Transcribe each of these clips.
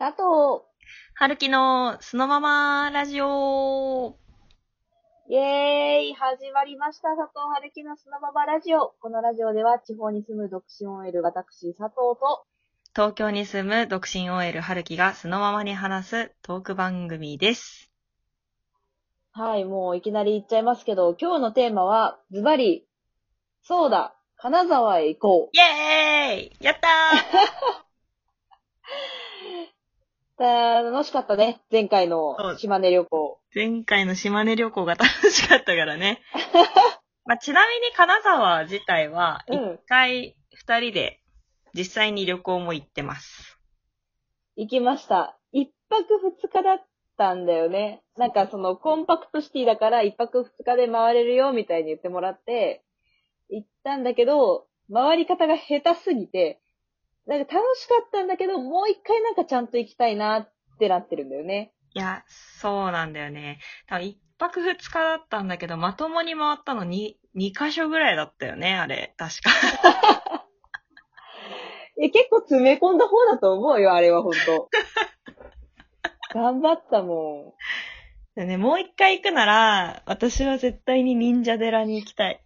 佐藤。春樹のそのままラジオ。イェーイ。始まりました。佐藤春樹のそのままラジオ。このラジオでは地方に住む独身 OL 私佐藤と。東京に住む独身 OL 春樹がそのままに話すトーク番組です。はい、もういきなり言っちゃいますけど、今日のテーマは、ズバリ、そうだ、金沢へ行こう。イェーイ！やった 楽しかったね、前回の島根旅行。ー前回の島根旅行が楽しかったからね。まあ、ちなみに金沢自体は、一うん、回二人で実際に旅行も行ってます。行きました。一泊二日だったんだよね。なんかそのコンパクトシティだから一泊二日で回れるよみたいに言ってもらって、行ったんだけど、回り方が下手すぎて、なんか楽しかったんだけど、もう一回なんかちゃんと行きたいなってなってるんだよね。いや、そうなんだよね。多分一泊二日だったんだけど、まともに回ったのに、二箇所ぐらいだったよね、あれ。確か。え、結構詰め込んだ方だと思うよ、あれはほんと。頑張ったもでね、もう一回行くなら、私は絶対に忍者寺に行きたい。ん。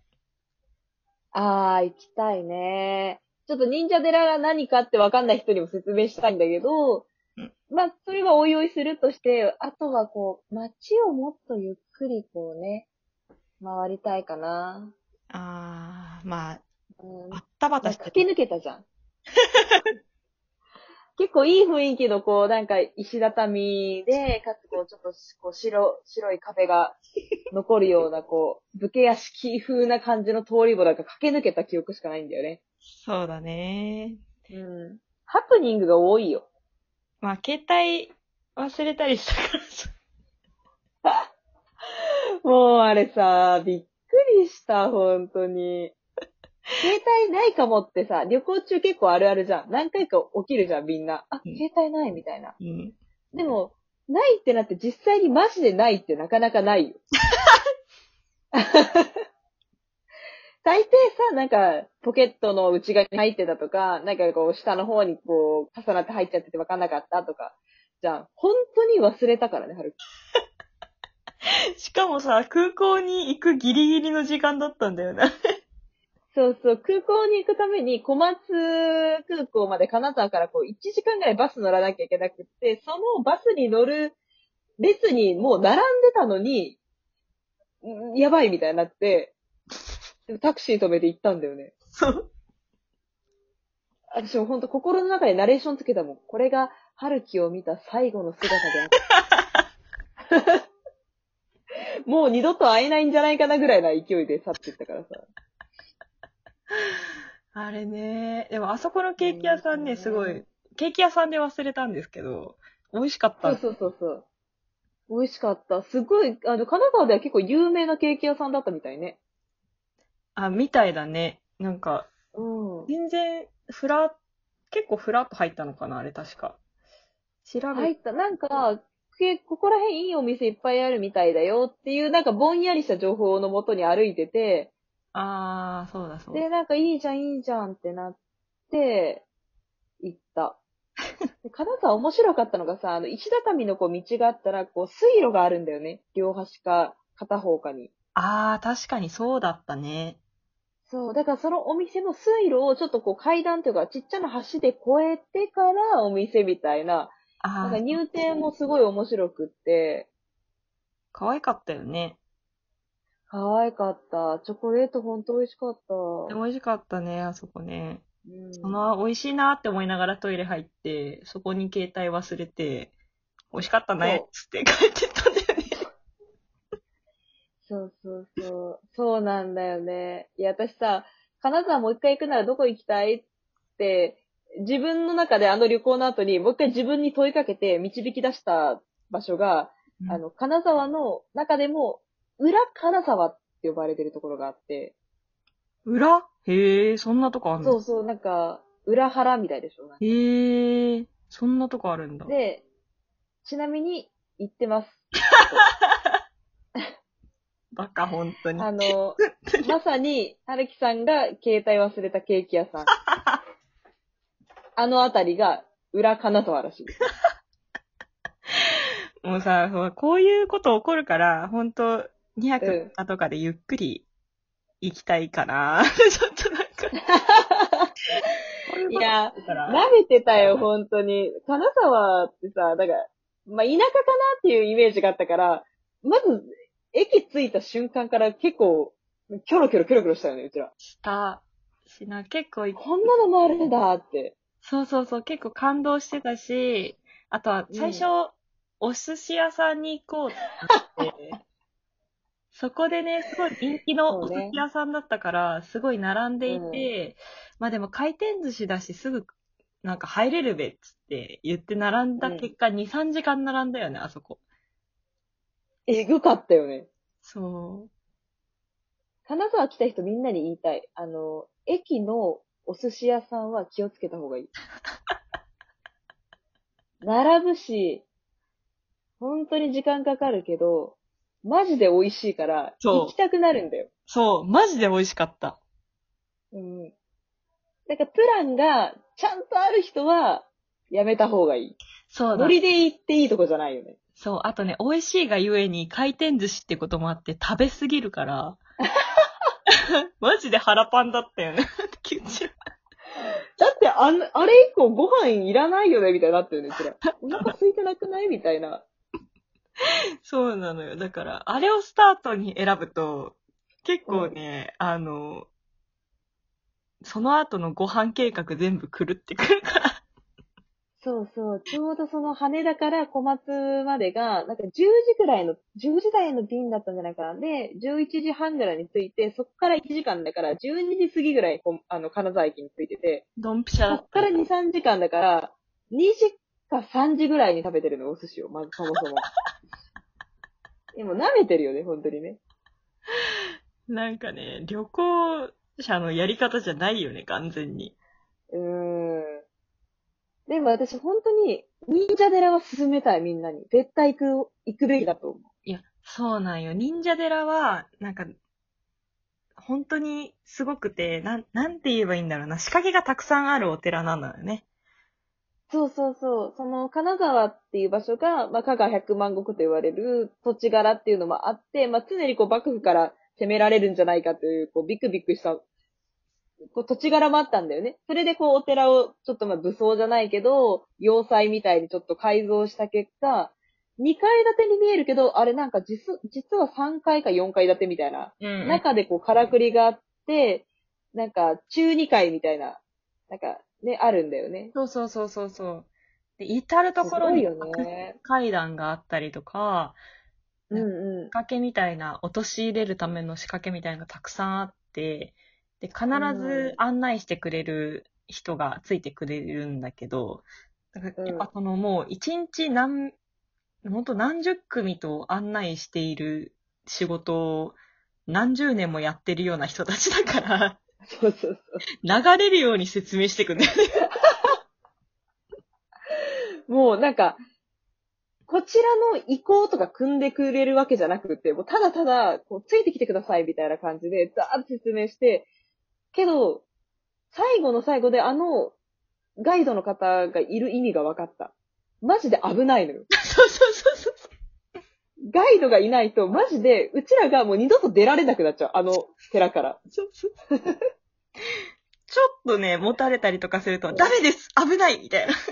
あー、行きたいね。ちょっと忍者寺が何かってわかんない人にも説明したいんだけど、うんまあ、それはおいおいするとして、あとはこう、街をもっとゆっくりこうね、回りたいかな。あー、まあ、うん。バッタバタして駆け抜けたじゃん。結構いい雰囲気のこう、なんか石畳で、かつこう、ちょっとこう白、白い壁が残るようなこう、武家屋敷風な感じの通りをなんか駆け抜けた記憶しかないんだよね。そうだね。うん。ハプニングが多いよ。まあ、携帯忘れたりしたからさ。もうあれさ、びっくりした、本当に。携帯ないかもってさ、旅行中結構あるあるじゃん。何回か起きるじゃん、みんな。あ、うん携帯ないみたいな。うん。でも、ないってなって実際にマジでないってなかなかないよ。大抵さ、なんか、ポケットの内側に入ってたとか、なんかこう、下の方にこう、重なって入っちゃってて分かんなかったとか。じゃん。本当に忘れたからね、はるき。しかもさ、空港に行くギリギリの時間だったんだよな。そうそう、空港に行くために小松空港まで金沢からこう1時間ぐらいバス乗らなきゃいけなくって、そのバスに乗る列にもう並んでたのに、んやばいみたいになって、タクシー止めて行ったんだよね。そう。私もほんと心の中でナレーションつけたもん。これが春樹を見た最後の姿であった。もう二度と会えないんじゃないかなぐらいな勢いで去っていったからさ。あれね。でも、あそこのケーキ屋さんね、うんすごい、ケーキ屋さんで忘れたんですけど、美味しかった。そうそうそうそう。美味しかった。すごい、あの、金沢では結構有名なケーキ屋さんだったみたいね。あ、みたいだね。なんか、うん。全然、フラ、結構フラッと入ったのかなあれ確か。調べ、入った。なんか、けここら辺いいお店いっぱいあるみたいだよっていう、なんかぼんやりした情報のもとに歩いてて、あー、そうだそうだ。で、なんかいいじゃん、いいじゃんってなって、行った。で金沢面白かったのがさ、あの、石畳のこう道があったら、こう、水路があるんだよね。両端か、片方かに。あー、確かにそうだったね。そう、だからそのお店の水路をちょっとこう階段というかちっちゃな橋で越えてからお店みたいな、なんあー、か入店もすごい面白くって、可愛かったよね。可愛かった。チョコレートほんと美味しかった。でも美味しかったね、あそこね。うんその、美味しいなって思いながらトイレ入って、そこに携帯忘れて、美味しかったね、つって帰ってったんだよね。そうそうそう。そうなんだよね。いや、私さ、金沢もう一回行くならどこ行きたいって、自分の中であの旅行の後にもう一回自分に問いかけて導き出した場所が、うんあの、金沢の中でも、裏金沢って呼ばれてるところがあって、裏？へえ、そんなとこあんの？そうそう、なんか、裏腹みたいでしょ。へえ、そんなとこあるんだ。で、ちなみに、行ってます。バカ、ほんとに。あの、まさに、はるきさんが携帯忘れたケーキ屋さん。あのあたりが、裏金沢らしいです。もうさ、そうこういうこと起こるから、ほんと、2泊うん3日とかでゆっくり行きたいかな。ちょっとなんか。いや、だから舐めてたよ、本当に。金沢ってさ、だから、まあ、田舎かなっていうイメージがあったから、まず、駅着いた瞬間から結構、キョロキョロキョロキョロしたよね、うちら。したしな、結構、こんなのもあるんだって。そうそうそう、結構感動してたし、あとは最初、お寿司屋さんに行こうって、そこでね、すごい人気のお寿司屋さんだったから、すごい並んでいて、まあでも回転寿司だし、すぐ、なんか入れるべっつって言って並んだ結果、2、3時間並んだよね、あそこ。えぐかったよね。そう。金沢来た人みんなに言いたい。あの、駅のお寿司屋さんは気をつけた方がいい。並ぶし、本当に時間かかるけど、マジで美味しいから、そう行きたくなるんだよ。そう、マジで美味しかった。うん。だから、プランがちゃんとある人は、やめた方がいい。そうだノ。リで行っていいとこじゃないよね。そう、あとね、美味しいがゆえに回転寿司ってこともあって食べすぎるから、マジで腹パンだったよね。だって、あん、あれ以降ご飯いらないよね、みたいになってるね、うちら。お腹空いてなくない？みたいな。そうなのよ。だから、あれをスタートに選ぶと、結構ね、あの、その後のご飯計画全部狂ってくるから。そうそう。ちょうどその羽田から小松までが、なんか10時くらいの、10時台の便だったんじゃないかな。で、11時半ぐらいに着いて、そこから1時間だから、12時過ぎぐらい、こあの、金沢駅に着いてて、ドンピシャだっそったから2、3時間だから、2時か3時ぐらいに食べてるの、お寿司を。まずそもそも。でも舐めてるよね、本当にね。なんかね、旅行者のやり方じゃないよね、完全に。うーん。でも私本当に、忍者寺は進めたい、みんなに。絶対行く、行くべきだと思う。いや、そうなんよ。忍者寺は、なんか、本当にすごくて、なん、なんて言えばいいんだろうな。仕掛けがたくさんあるお寺なのよね。そうそうそう。その、金沢っていう場所が、まあ、加賀百万石と言われる土地柄っていうのもあって、まあ、常にこう、幕府から攻められるんじゃないかという、こう、ビクビクした、こう、土地柄もあったんだよね。それでこう、お寺を、ちょっとまあ、武装じゃないけど、要塞みたいにちょっと改造した結果、2階建てに見えるけど、あれなんか実、実は3階か4階建てみたいな。うん中でこう、からくりがあって、なんか、中2階みたいな、なんか、ね、あるんだよね。そうそうそうそうそう。で、至るところに階段があったりとか、うんうん仕。掛けみたいな、陥れるための仕掛けみたいなのがたくさんあって、で、必ず案内してくれる人がついてくれるんだけど、だからうんやっぱそのもう一日何、ほんと何十組と案内している仕事を何十年もやってるような人たちだから、そうそうそう。流れるように説明してくんだよね。もうなんか、こちらの意向とか組んでくれるわけじゃなくて、もうただただ、こう、ついてきてくださいみたいな感じで、ざーっと説明して、けど、最後の最後であの、ガイドの方がいる意味が分かった。マジで危ないのよ。そうそうそう。ガイドがいないと、マジで、うちらがもう二度と出られなくなっちゃう。あの寺から。ちょっとね、持たれたりとかすると、ダメです危ないみたいな。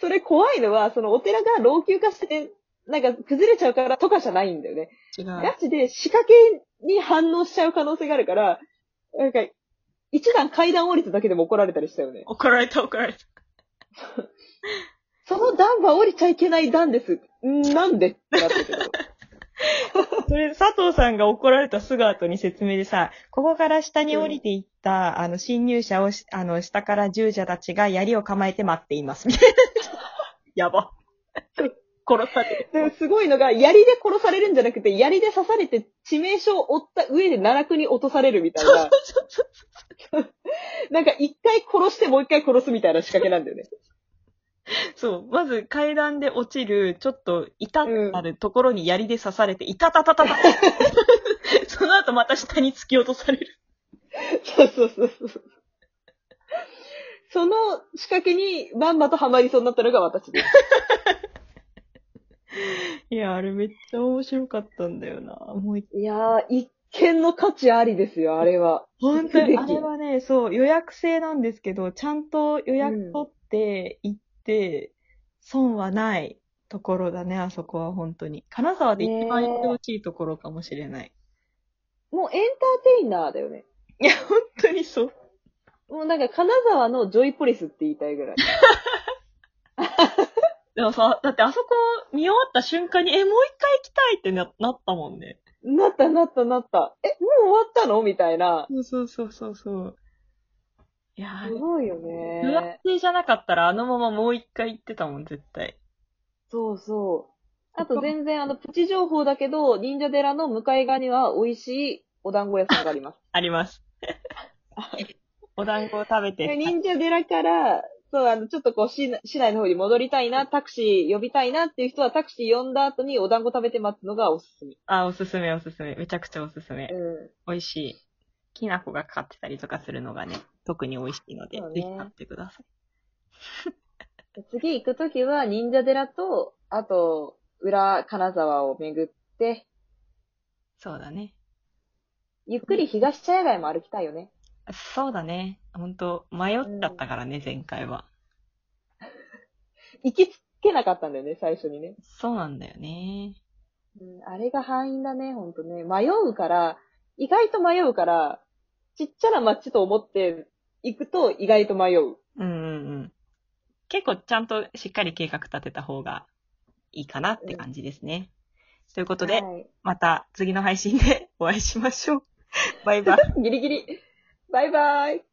それ怖いのは、そのお寺が老朽化してて、なんか崩れちゃうからとかじゃないんだよね。違う。ガチで仕掛けに反応しちゃう可能性があるから、なんか、一段階段降りただけでも怒られたりしたよね。怒られた怒られた。その段は降りちゃいけない段です。んなんでってなったけど。それ、佐藤さんが怒られたすぐ後に説明でさ、ここから下に降りていった、あの、侵入者をし、あの、下から従者たちが槍を構えて待っています、みたいな。やば。殺される。すごいのが、槍で殺されるんじゃなくて、槍で刺されて致命傷を負った上で奈落に落とされるみたいな。なんか一回殺してもう一回殺すみたいな仕掛けなんだよね。そう。まず階段で落ちる、ちょっと、痛くなるところに槍で刺されて、いたたたたた。その後また下に突き落とされる。そうそうそうそう。その仕掛けにまんまとハマりそうになったのが私です。いや、あれめっちゃ面白かったんだよな。もう一いやー、一見の価値ありですよ、あれは。本当に、あれはね、そう、予約制なんですけど、ちゃんと予約取って行って、損はないところだね、あそこは本当に。金沢で一番行ってほしいところかもしれない。もうエンターテイナーだよね。いや、本当にそう。もうなんか金沢のジョイポリスって言いたいぐらい。でもさ、だってあそこ見終わった瞬間に、え、もう一回行きたいってななったもんね。なったなったなった。え、もう終わったの？みたいな。そうそうそうそうそう。いやー、すごいよ予約ね。制じゃなかったらあのままもう一回行ってたもん、絶対。そうそう。あと全然あのプチ情報だけど、忍者寺の向かい側には美味しいお団子屋さんがあります。あります。お団子を食べて。忍者寺から、そう、あの、ちょっとこう市内、市内の方に戻りたいな、タクシー呼びたいなっていう人はタクシー呼んだ後にお団子食べて待つのがおすすめ。あ、おすすめおすすめ。めちゃくちゃおすすめ。うん。美味しい。きな粉がかかってたりとかするのがね、特に美味しいので、ねぜひ買ってください。次行くときは忍者寺と、あと、裏金沢を巡って、そうだね。ゆっくり東茶屋街も歩きたいよね。そうだね。ほんと、迷っちゃったからね、前回は。行きつけなかったんだよね、最初にね。そうなんだよね。うん、あれが敗因だね、ほんとね。迷うから、意外と迷うから、ちっちゃな街と思って行くと意外と迷う。うんうんうん。結構ちゃんとしっかり計画立てた方がいいかなって感じですね。ということで、はい、また次の配信でお会いしましょう。バイバイ。ギリギリ。バイバイ。